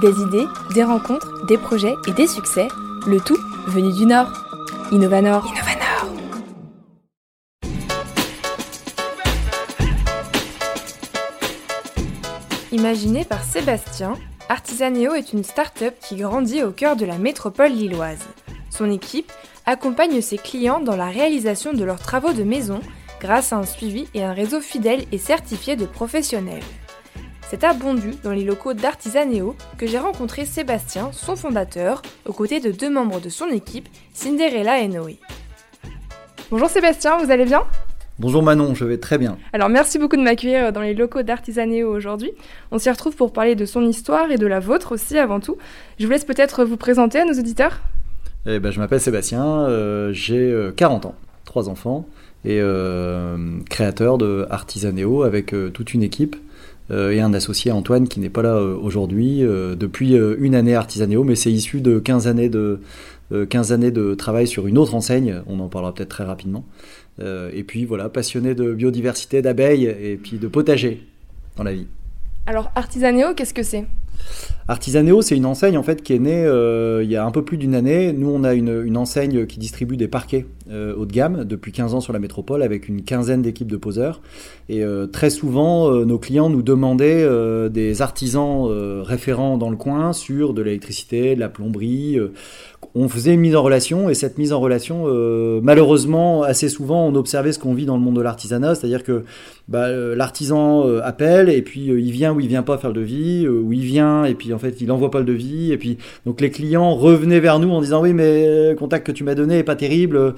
Des idées, des rencontres, des projets et des succès, le tout venu du Nord. Innovanor. Innovanor. Imaginé par Sébastien, Artisaneo est une start-up qui grandit au cœur de la métropole lilloise. Son équipe accompagne ses clients dans la réalisation de leurs travaux de maison grâce à un suivi et un réseau fidèle et certifié de professionnels. C'est à Bondu, dans les locaux d'Artisaneo, que j'ai rencontré Sébastien, son fondateur, aux côtés de deux membres de son équipe, Cinderella et Noé. Bonjour Sébastien, vous allez bien? Bonjour Manon, je vais très bien. Alors merci beaucoup de m'accueillir dans les locaux d'Artisaneo aujourd'hui. On s'y retrouve pour parler de son histoire et de la vôtre aussi avant tout. Je vous laisse peut-être vous présenter à nos auditeurs. Eh ben, je m'appelle Sébastien, euh, j'ai 40 euh, ans, trois enfants et euh, créateur de Artisaneo avec toute une équipe et un associé Antoine qui n'est pas là aujourd'hui depuis une année Artisaneo, mais c'est issu de 15 années de, 15 années de travail sur une autre enseigne, on en parlera peut-être très rapidement. et puis voilà, passionné de biodiversité, d'abeilles et puis de potager dans la vie. Alors Artisaneo, qu'est-ce que c'est? Artisaneo, c'est une enseigne en fait qui est née euh, il y a un peu plus d'une année. Nous, on a une, enseigne qui distribue des parquets euh, haut de gamme depuis 15 ans sur la métropole avec une quinzaine d'équipes de poseurs. Et euh, très souvent, nos clients nous demandaient des artisans référents dans le coin sur de l'électricité, de la plomberie. On faisait une mise en relation et cette mise en relation, malheureusement, assez souvent, on observait ce qu'on vit dans le monde de l'artisanat, c'est-à-dire que bah, l'artisan appelle et puis il vient ou il vient pas faire le devis, ou il vient et puis en fait il envoie pas le devis et puis donc les clients revenaient vers nous en disant oui mais le contact que tu m'as donné est pas terrible.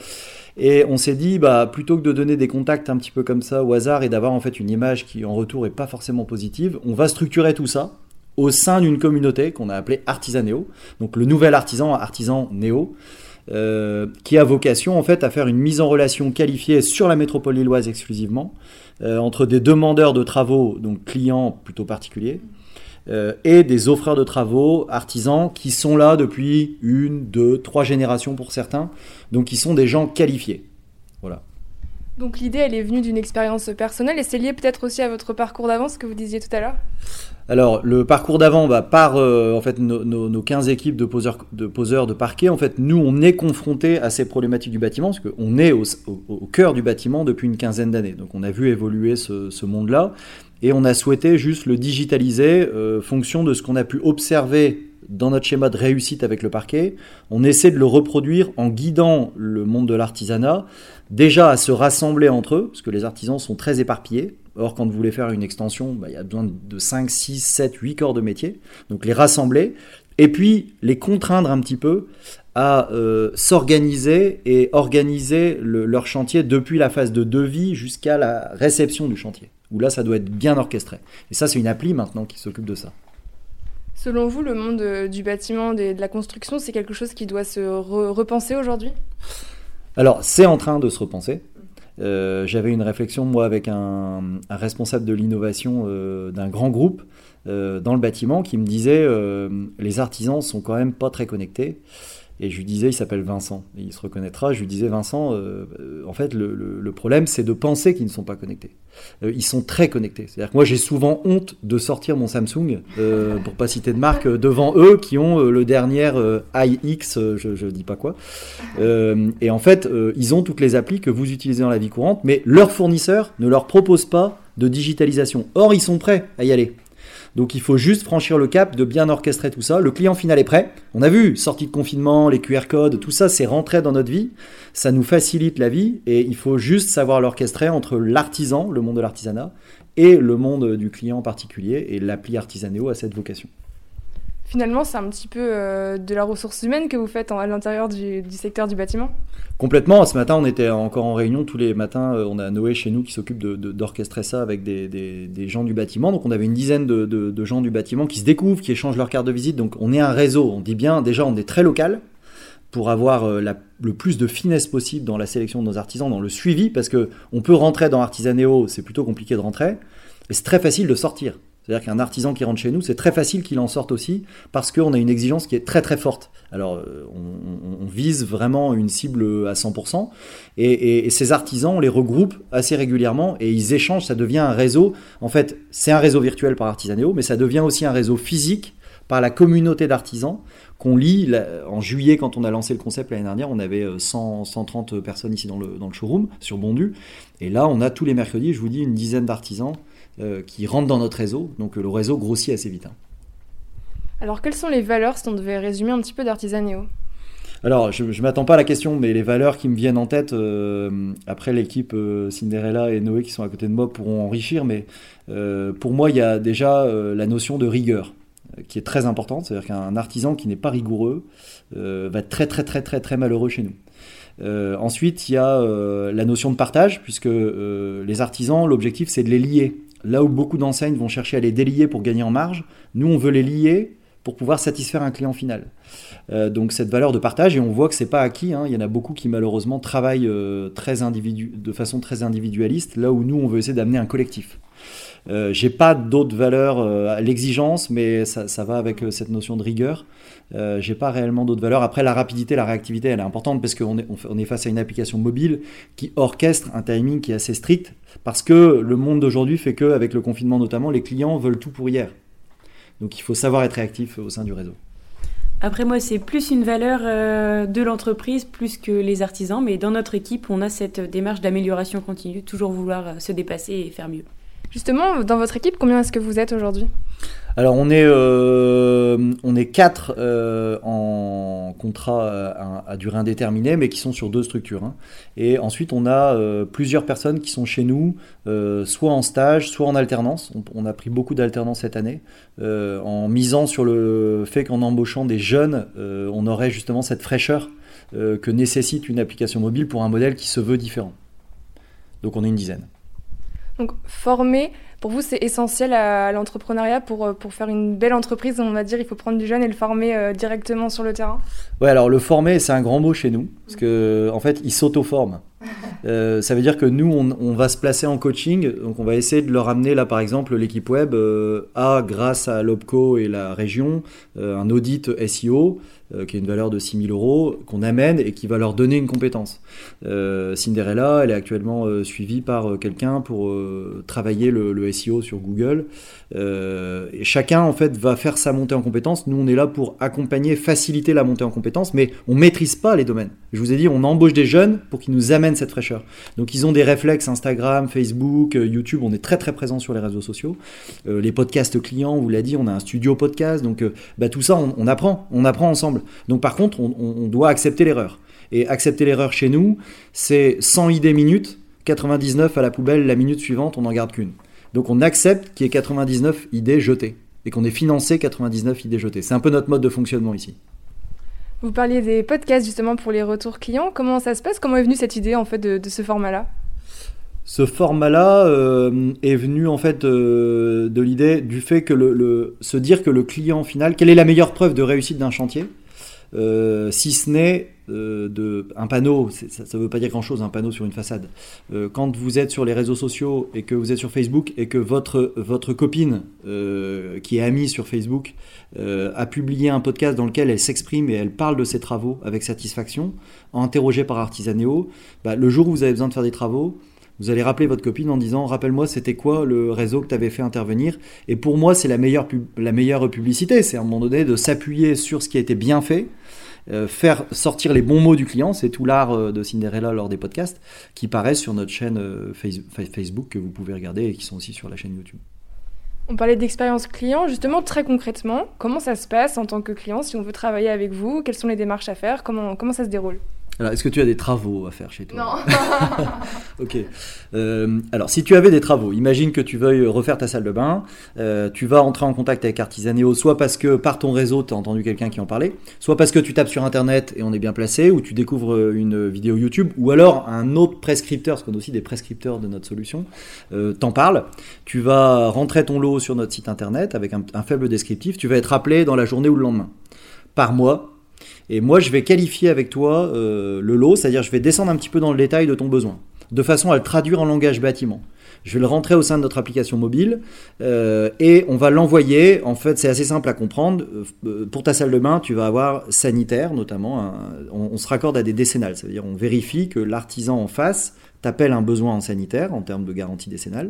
Et on s'est dit bah plutôt que de donner des contacts un petit peu comme ça au hasard et d'avoir en fait une image qui en retour est pas forcément positive, on va structurer tout ça au sein d'une communauté qu'on a appelée Artisaneo, donc le nouvel artisan, artisan néo, euh, qui a vocation en fait à faire une mise en relation qualifiée sur la métropole lilloise exclusivement, euh, entre des demandeurs de travaux, donc clients plutôt particuliers, euh, et des offreurs de travaux, artisans, qui sont là depuis une, deux, trois générations pour certains, donc qui sont des gens qualifiés. Voilà. Donc l'idée, elle est venue d'une expérience personnelle et c'est lié peut-être aussi à votre parcours d'avant, ce que vous disiez tout à l'heure Alors le parcours d'avant, bah, par euh, en fait, nos, 15 équipes de poseurs, de poseurs de parquet, en fait, nous, on est confrontés à ces problématiques du bâtiment, parce qu'on est au, cœur du bâtiment depuis une quinzaine d'années. Donc on a vu évoluer ce, monde-là et on a souhaité juste le digitaliser euh, fonction de ce qu'on a pu observer dans notre schéma de réussite avec le parquet. On essaie de le reproduire en guidant le monde de l'artisanat déjà à se rassembler entre eux, parce que les artisans sont très éparpillés. Or, quand vous voulez faire une extension, bah, il y a besoin de 5, 6, 7, 8 corps de métier. Donc les rassembler, et puis les contraindre un petit peu à euh, s'organiser et organiser leur chantier depuis la phase de devis jusqu'à la réception du chantier où là, ça doit être bien orchestré. Et ça, c'est une appli maintenant qui s'occupe de ça. Selon vous, le monde euh, du bâtiment, de la construction, c'est quelque chose qui doit se repenser aujourd'hui? Alors, c'est en train de se repenser. Euh, j'avais une réflexion, moi, avec un, responsable de l'innovation euh, d'un grand groupe dans le bâtiment qui me disait les artisans sont quand même pas très connectés. Et je lui disais, il s'appelle Vincent, et il se reconnaîtra. Je lui disais, Vincent, euh, euh, en fait, le, problème, c'est de penser qu'ils ne sont pas connectés. Euh, ils sont très connectés. C'est-à-dire que moi, j'ai souvent honte de sortir mon Samsung, pour pas citer de marque, devant eux qui ont le dernier iX, je ne dis pas quoi. et en fait, ils ont toutes les applis que vous utilisez dans la vie courante, mais leur fournisseur ne leur propose pas de digitalisation. Or, ils sont prêts à y aller. Donc il faut juste franchir le cap de bien orchestrer tout ça. Le client final est prêt. On a vu, sortie de confinement, les QR codes, tout ça, c'est rentré dans notre vie. Ça nous facilite la vie et il faut juste savoir l'orchestrer entre l'artisan, le monde de l'artisanat, et le monde du client particulier. Et l'appli Artisaneo a cette vocation finalement, c'est un petit peu euh, de la ressource humaine que vous faites à l'intérieur du, secteur du bâtiment Complètement. Ce matin, on était encore en réunion tous les matins. Euh, on a Noé chez nous qui s'occupe d'orchestrer ça avec des, gens du bâtiment. Donc, on avait une dizaine de, gens du bâtiment qui se découvrent, qui échangent leur carte de visite. Donc, on est un réseau. On dit bien, déjà, on est très local pour avoir euh, le plus de finesse possible dans la sélection de nos artisans, dans le suivi, parce que on peut rentrer dans Artisaneo, c'est plutôt compliqué de rentrer, et c'est très facile de sortir. C'est-à-dire qu'un artisan qui rentre chez nous, c'est très facile qu'il en sorte aussi parce qu'on a une exigence qui est très très forte. Alors euh, on, vise vraiment une cible à 100% et, ces artisans, on les regroupe assez régulièrement et ils échangent, ça devient un réseau. En fait, c'est un réseau virtuel par Artisaneo, mais ça devient aussi un réseau physique par la communauté d'artisans qu'on lit. En juillet, quand on a lancé le concept l'année dernière, on avait 100, 130 personnes ici dans le, dans le showroom, sur Bondu. Et là, on a tous les mercredis, je vous dis, une dizaine d'artisans qui rentrent dans notre réseau. Donc le réseau grossit assez vite. Hein. Alors, quelles sont les valeurs, si on devait résumer un petit peu d'Artisanéo alors, je ne m'attends pas à la question, mais les valeurs qui me viennent en tête, euh, après l'équipe euh, Cinderella et Noé qui sont à côté de moi pourront enrichir, mais euh, pour moi, il y a déjà la notion de rigueur qui est très importante. C'est-à-dire qu'un artisan qui n'est pas rigoureux va être très, très, très, très, très malheureux chez nous. ensuite, il y a la notion de partage, puisque les artisans, l'objectif, c'est de les lier. Là où beaucoup d'enseignes vont chercher à les délier pour gagner en marge, nous, on veut les lier pour pouvoir satisfaire un client final. Euh, donc cette valeur de partage, et on voit que c'est pas acquis, hein. il y en a beaucoup qui malheureusement travaillent euh, très individu de façon très individualiste, là où nous on veut essayer d'amener un collectif. Euh, j'ai pas d'autres valeurs à l'exigence, mais ça, va avec cette notion de rigueur. j'ai pas réellement d'autres valeurs. Après, la rapidité, la réactivité, elle est importante parce qu'on est, face à une application mobile qui orchestre un timing qui est assez strict parce que le monde d'aujourd'hui fait que, avec le confinement notamment, les clients veulent tout pour hier. Donc il faut savoir être réactif au sein du réseau. Après moi, c'est plus une valeur euh, de l'entreprise plus que les artisans, mais dans notre équipe, on a cette démarche d'amélioration continue, toujours vouloir euh, se dépasser et faire mieux. Justement, dans votre équipe, combien est-ce que vous êtes aujourd'hui? Alors on est, euh, on est quatre euh, en contrat à, durée indéterminée, mais qui sont sur deux structures. Hein. Et ensuite on a euh, plusieurs personnes qui sont chez nous, soit en stage, soit en alternance. On, a pris beaucoup d'alternance cette année, en misant sur le fait qu'en embauchant des jeunes, on aurait justement cette fraîcheur que nécessite une application mobile pour un modèle qui se veut différent. Donc on est une dizaine. Donc former pour vous, c'est essentiel à, l'entrepreneuriat pour, euh, pour faire une belle entreprise. On va dire, il faut prendre du jeune et le former euh, directement sur le terrain? Ouais, alors le former, c'est un grand mot chez nous, parce que en fait, il s'auto-forme. Euh, ça veut dire que nous, on, va se placer en coaching, donc on va essayer de leur amener là, par exemple, l'équipe web à, grâce à l'OPCO et la région, un audit SEO euh, qui a une valeur de 6000 euros, qu'on amène et qui va leur donner une compétence. Euh, Cinderella, elle est actuellement euh, suivie par quelqu'un pour travailler le, SEO sur Google. chacun, en fait, va faire sa montée en compétence. Nous, on est là pour accompagner, faciliter la montée en compétence, mais on maîtrise pas les domaines. Je vous ai dit, on embauche des jeunes pour qu'ils nous amènent cette fraîcheur. Donc, ils ont des réflexes Instagram, Facebook, YouTube. On est très, très présent sur les réseaux sociaux. les podcasts clients, on vous l'a dit, on a un studio podcast. Donc, bah, tout ça, on apprend. On apprend ensemble. Donc par contre, on, doit accepter l'erreur. Et accepter l'erreur chez nous, c'est 100 idées minutes, 99 à la poubelle, la minute suivante, on n'en garde qu'une. Donc on accepte qu'il y ait 99 idées jetées et qu'on ait financé 99 idées jetées. C'est un peu notre mode de fonctionnement ici. Vous parliez des podcasts justement pour les retours clients. Comment ça se passe? Comment est venue cette idée en fait de, ce format-là? Ce format-là euh, est venu en fait euh, de l'idée du fait que le, se dire que le client final, quelle est la meilleure preuve de réussite d'un chantier? Euh, si ce n'est euh, de, un panneau, ça ne veut pas dire grand-chose, un panneau sur une façade. Euh, quand vous êtes sur les réseaux sociaux et que vous êtes sur Facebook et que votre, votre copine, qui est amie sur Facebook, a publié un podcast dans lequel elle s'exprime et elle parle de ses travaux avec satisfaction, interrogée par Artisaneo, bah, le jour où vous avez besoin de faire des travaux, vous allez rappeler votre copine en disant Rappelle-moi, c'était quoi le réseau que tu avais fait intervenir Et pour moi, c'est la meilleure, la meilleure publicité. C'est à un moment donné de s'appuyer sur ce qui a été bien fait. Euh, faire sortir les bons mots du client, c'est tout l'art euh, de Cinderella lors des podcasts qui paraissent sur notre chaîne euh, Facebook que vous pouvez regarder et qui sont aussi sur la chaîne YouTube. On parlait d'expérience client, justement très concrètement, comment ça se passe en tant que client si on veut travailler avec vous? Quelles sont les démarches à faire? Comment, comment ça se déroule? Alors, est-ce que tu as des travaux à faire chez toi Non. ok. Euh, alors, si tu avais des travaux, imagine que tu veuilles refaire ta salle de bain, euh, tu vas entrer en contact avec Artisaneo, soit parce que par ton réseau, tu as entendu quelqu'un qui en parlait, soit parce que tu tapes sur Internet et on est bien placé, ou tu découvres une vidéo YouTube, ou alors un autre prescripteur, parce qu'on a aussi des prescripteurs de notre solution, euh, t'en parle. Tu vas rentrer ton lot sur notre site Internet avec un, un faible descriptif, tu vas être appelé dans la journée ou le lendemain. Par mois, et moi, je vais qualifier avec toi euh, le lot, c'est-à-dire je vais descendre un petit peu dans le détail de ton besoin, de façon à le traduire en langage bâtiment. Je vais le rentrer au sein de notre application mobile euh, et on va l'envoyer. En fait, c'est assez simple à comprendre. Euh, pour ta salle de bain, tu vas avoir sanitaire, notamment. on, se raccorde à des décennales, c'est-à-dire on vérifie que l'artisan en face t'appelle un besoin en sanitaire en termes de garantie décennale.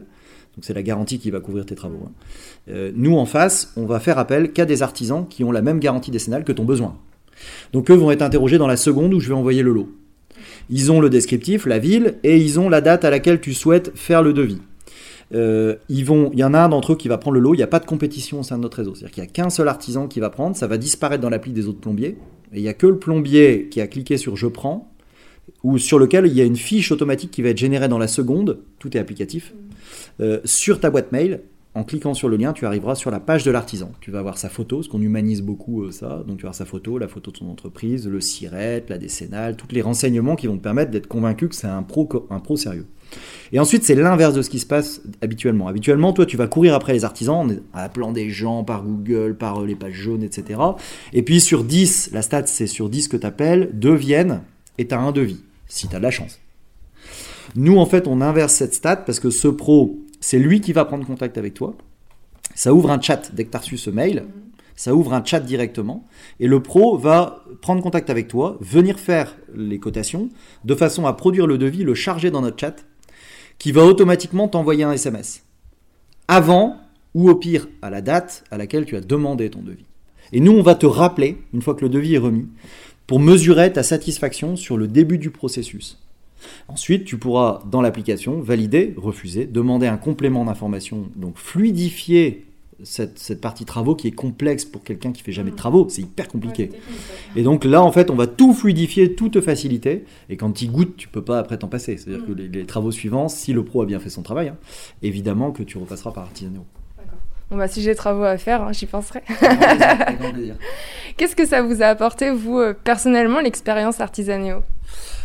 Donc c'est la garantie qui va couvrir tes travaux. hein. Nous, en face, on va faire appel qu'à des artisans qui ont la même garantie décennale que ton besoin. Donc eux vont être interrogés dans la seconde où je vais envoyer le lot. Ils ont le descriptif, la ville, et ils ont la date à laquelle tu souhaites faire le devis. Euh, vont, il y en a un d'entre eux qui va prendre le lot, il n'y a pas de compétition au sein de notre réseau. C'est-à-dire qu'il n'y a qu'un seul artisan qui va prendre, ça va disparaître dans l'appli des autres plombiers, et il n'y a que le plombier qui a cliqué sur Je prends, ou sur lequel il y a une fiche automatique qui va être générée dans la seconde, tout est applicatif, euh, sur ta boîte mail. En cliquant sur le lien, tu arriveras sur la page de l'artisan. Tu vas avoir sa photo, parce qu'on humanise beaucoup euh, ça. Donc tu vas sa photo, la photo de son entreprise, le SIRET, la décennale, tous les renseignements qui vont te permettre d'être convaincu que c'est un pro, un pro sérieux. Et ensuite, c'est l'inverse de ce qui se passe habituellement. Habituellement, toi, tu vas courir après les artisans en appelant des gens par Google, par euh, les pages jaunes, etc. Et puis sur 10, la stat, c'est sur 10 que tu appelles, 2 viennent et tu as un devis, si tu as de la chance. Nous, en fait, on inverse cette stat parce que ce pro, c'est lui qui va prendre contact avec toi. Ça ouvre un chat dès que tu as reçu ce mail. Ça ouvre un chat directement. Et le pro va prendre contact avec toi, venir faire les cotations, de façon à produire le devis, le charger dans notre chat, qui va automatiquement t'envoyer un SMS. Avant ou au pire à la date à laquelle tu as demandé ton devis. Et nous, on va te rappeler, une fois que le devis est remis, pour mesurer ta satisfaction sur le début du processus. Ensuite, tu pourras, dans l'application, valider, refuser, demander un complément d'information, donc fluidifier cette, cette partie travaux qui est complexe pour quelqu'un qui fait jamais de travaux, c'est hyper compliqué. Et donc là, en fait, on va tout fluidifier, tout te faciliter, et quand tu goûtes, tu peux pas après t'en passer. C'est-à-dire que les, les travaux suivants, si le pro a bien fait son travail, hein, évidemment que tu repasseras par Artisanio. Bon bah si j'ai des travaux à faire, hein, j'y penserai. Qu'est-ce que ça vous a apporté, vous, euh, personnellement, l'expérience Artisanio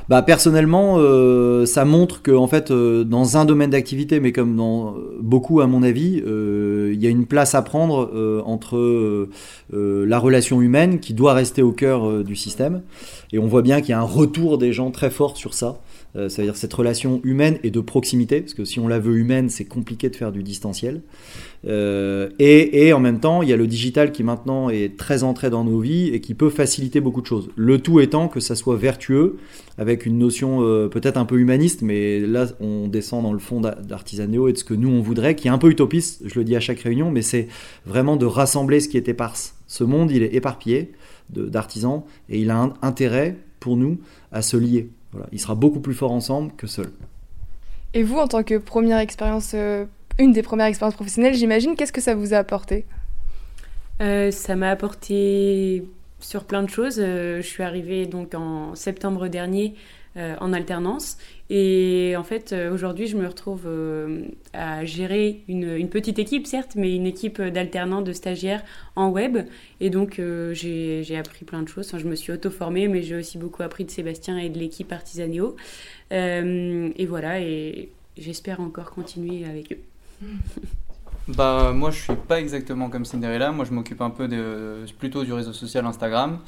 Bah personnellement, euh, ça montre que en fait, euh, dans un domaine d'activité, mais comme dans beaucoup à mon avis, euh, il y a une place à prendre entre la relation humaine qui doit rester au cœur du système, et on voit bien qu'il y a un retour des gens très fort sur ça. Euh, C'est-à-dire cette relation humaine et de proximité, parce que si on la veut humaine, c'est compliqué de faire du distanciel. Euh, et, en même temps, il y a le digital qui maintenant est très entré dans nos vies et qui peut faciliter beaucoup de choses. Le tout étant que ça soit vertueux, avec une notion euh, peut-être un peu humaniste, mais là on descend dans le fond d'A- d'Artisanio et de ce que nous on voudrait, qui est un peu utopiste, je le dis à chaque réunion, mais c'est vraiment de rassembler ce qui est éparse. Ce monde, il est éparpillé d'artisans et il a un intérêt pour nous à se lier. Voilà. Il sera beaucoup plus fort ensemble que seul. Et vous, en tant que première expérience, euh, une des premières expériences professionnelles, j'imagine, qu'est-ce que ça vous a apporté? Euh, ça m'a apporté sur plein de choses. Euh, je suis arrivée donc en septembre dernier euh, en alternance. Et en fait euh, aujourd'hui je me retrouve euh, à gérer une, petite équipe certes mais une équipe d'alternants, de stagiaires en web. Et donc j'ai appris plein de choses. Enfin, je me suis auto-formée mais j'ai aussi beaucoup appris de Sébastien et de l'équipe Artisanio. Euh, et voilà et j'espère encore continuer avec eux. Bah moi je suis pas exactement comme Cinderella, moi je m'occupe un peu de, plutôt du réseau social Instagram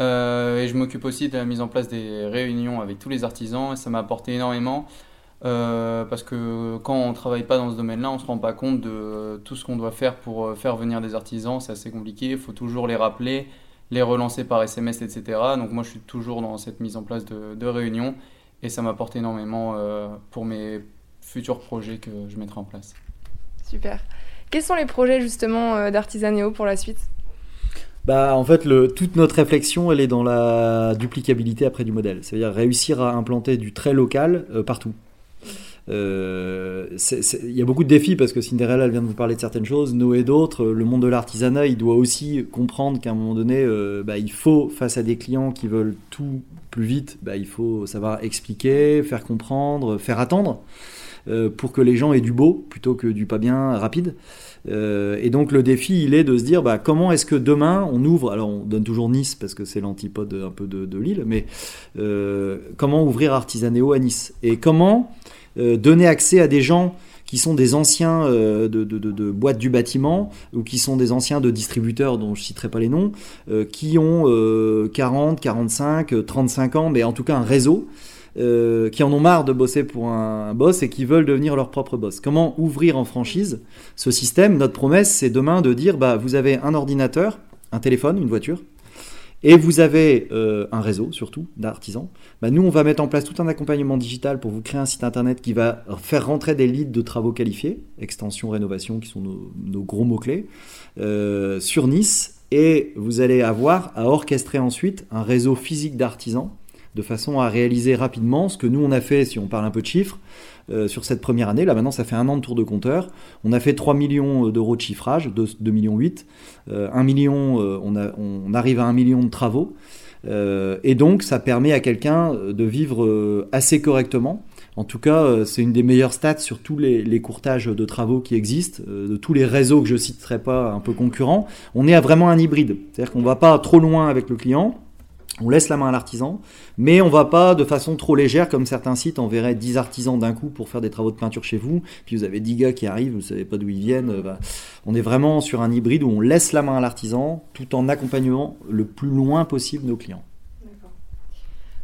Euh, et je m'occupe aussi de la mise en place des réunions avec tous les artisans et ça m'a apporté énormément euh, parce que quand on travaille pas dans ce domaine-là on se rend pas compte de tout ce qu'on doit faire pour euh, faire venir des artisans, c'est assez compliqué, il faut toujours les rappeler, les relancer par SMS etc. Donc moi je suis toujours dans cette mise en place de, réunions et ça m'apporte énormément pour mes futurs projets que je mettrai en place. Super. Quels sont les projets justement d'Artisanio pour la suite? Bah, en fait, toute notre réflexion, elle est dans la duplicabilité après du modèle. C'est-à-dire réussir à implanter du très local euh, partout. Euh, Il y a beaucoup de défis parce que Cinderella vient de vous parler de certaines choses, Noé d'autres. Le monde de l'artisanat, il doit aussi comprendre qu'à un moment donné, euh, bah, il faut, face à des clients qui veulent tout plus vite, bah, il faut savoir expliquer, faire comprendre, faire attendre euh, pour que les gens aient du beau plutôt que du pas bien rapide. Et donc le défi, il est de se dire bah, comment est-ce que demain on ouvre, alors on donne toujours Nice parce que c'est l'antipode un peu de, Lille, mais comment ouvrir Artisanéo à Nice? Et comment donner accès à des gens qui sont des anciens euh, de, boîtes du bâtiment ou qui sont des anciens de distributeurs dont je citerai pas les noms, euh, qui ont euh, 40, 45, euh, 35 ans, mais en tout cas un réseau euh, qui en ont marre de bosser pour un, un boss et qui veulent devenir leur propre boss. Comment ouvrir en franchise ce système? Notre promesse, c'est demain de dire bah, vous avez un ordinateur, un téléphone, une voiture, et vous avez euh, un réseau surtout d'artisans, bah, nous on va mettre en place tout un accompagnement digital pour vous créer un site internet qui va faire rentrer des leads de travaux qualifiés, extension, rénovation qui sont nos, gros mots-clés, euh, sur Nice. Et vous allez avoir à orchestrer ensuite un réseau physique d'artisans de façon à réaliser rapidement ce que nous on a fait, si on parle un peu de chiffres, euh, sur cette première année. Là maintenant ça fait un an de tour de compteur. On a fait 3 millions d'euros de chiffrage, 2, millions 8. 1 euh, million, euh, on, on, arrive à 1 million de travaux. et donc ça permet à quelqu'un de vivre assez correctement. En tout cas, c'est une des meilleures stats sur tous les, courtages de travaux qui existent, de tous les réseaux que je citerai pas un peu concurrents. On est à vraiment un hybride, c'est-à-dire qu'on ne va pas trop loin avec le client, on laisse la main à l'artisan, mais on va pas de façon trop légère comme certains sites enverraient 10 artisans d'un coup pour faire des travaux de peinture chez vous, puis vous avez 10 gars qui arrivent, vous savez pas d'où ils viennent. Euh, bah, on est vraiment sur un hybride où on laisse la main à l'artisan tout en accompagnant le plus loin possible nos clients.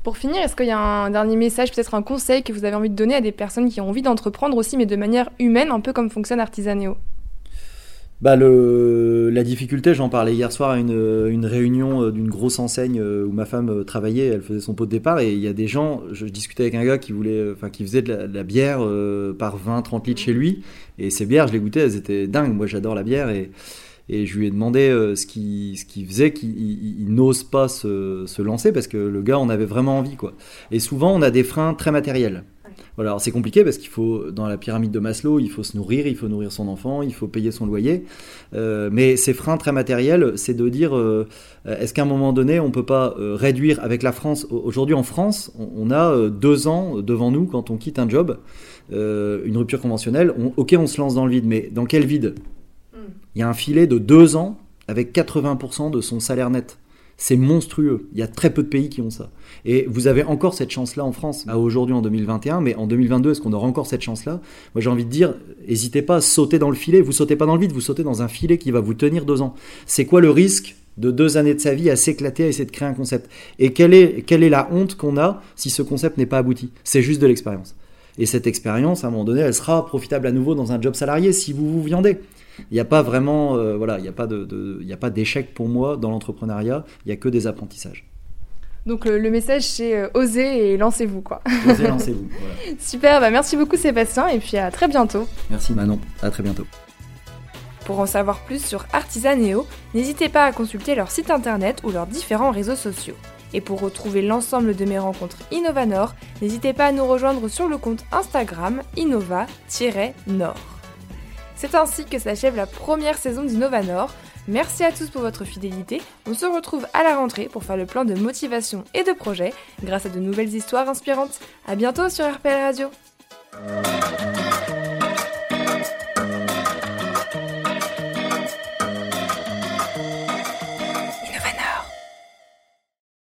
Pour finir, est-ce qu'il y a un dernier message, peut-être un conseil que vous avez envie de donner à des personnes qui ont envie d'entreprendre aussi, mais de manière humaine, un peu comme fonctionne Artisaneo? Bah le, la difficulté, j'en parlais hier soir à une, une réunion euh, d'une grosse enseigne euh, où ma femme euh, travaillait, elle faisait son pot de départ et il y a des gens, je, discutais avec un gars qui voulait, enfin qui faisait de la, bière par 20-30 litres chez lui et ces bières, je les goûtais, elles étaient dingues. Moi, j'adore la bière et, et je lui ai demandé ce qui ce qui faisait qu'il n'ose pas se, se lancer parce que le gars en avait vraiment envie quoi. Et souvent, on a des freins très matériels. Voilà, c'est compliqué parce qu'il faut, dans la pyramide de Maslow, il faut se nourrir, il faut nourrir son enfant, il faut payer son loyer. Euh, mais ces freins très matériels, c'est de dire, euh, est-ce qu'à un moment donné, on ne peut pas euh, réduire avec la France Aujourd'hui, en France, on, a deux ans devant nous quand on quitte un job, une rupture conventionnelle. ok, on se lance dans le vide, mais dans quel vide? Hmm. Il y a un filet de deux ans avec 80% de son salaire net. C'est monstrueux. Il y a très peu de pays qui ont ça. Et vous avez encore cette chance-là en France, aujourd'hui en 2021, mais en 2022, est-ce qu'on aura encore cette chance-là? Moi j'ai envie de dire, n'hésitez pas à sauter dans le filet. Vous sautez pas dans le vide, vous sautez dans un filet qui va vous tenir deux ans. C'est quoi le risque de deux années de sa vie à s'éclater, à essayer de créer un concept? Et quelle est, quelle est la honte qu'on a si ce concept n'est pas abouti? C'est juste de l'expérience. Et cette expérience, à un moment donné, elle sera profitable à nouveau dans un job salarié si vous vous viandez. Il n'y a pas vraiment, euh, voilà, il n'y a pas de, il a pas d'échec pour moi dans l'entrepreneuriat. Il n'y a que des apprentissages. Donc le, message c'est euh, osez et lancez-vous quoi. Osez, lancez-vous. Super, bah merci beaucoup Sébastien et puis à très bientôt. Merci Manon, à très bientôt. Pour en savoir plus sur Artisaneo, n'hésitez pas à consulter leur site internet ou leurs différents réseaux sociaux. Et pour retrouver l'ensemble de mes rencontres Innovanor, n'hésitez pas à nous rejoindre sur le compte Instagram innova-nord. C'est ainsi que s'achève la première saison d'Innovanor. Merci à tous pour votre fidélité. On se retrouve à la rentrée pour faire le plan de motivation et de projet grâce à de nouvelles histoires inspirantes. A bientôt sur RPL Radio.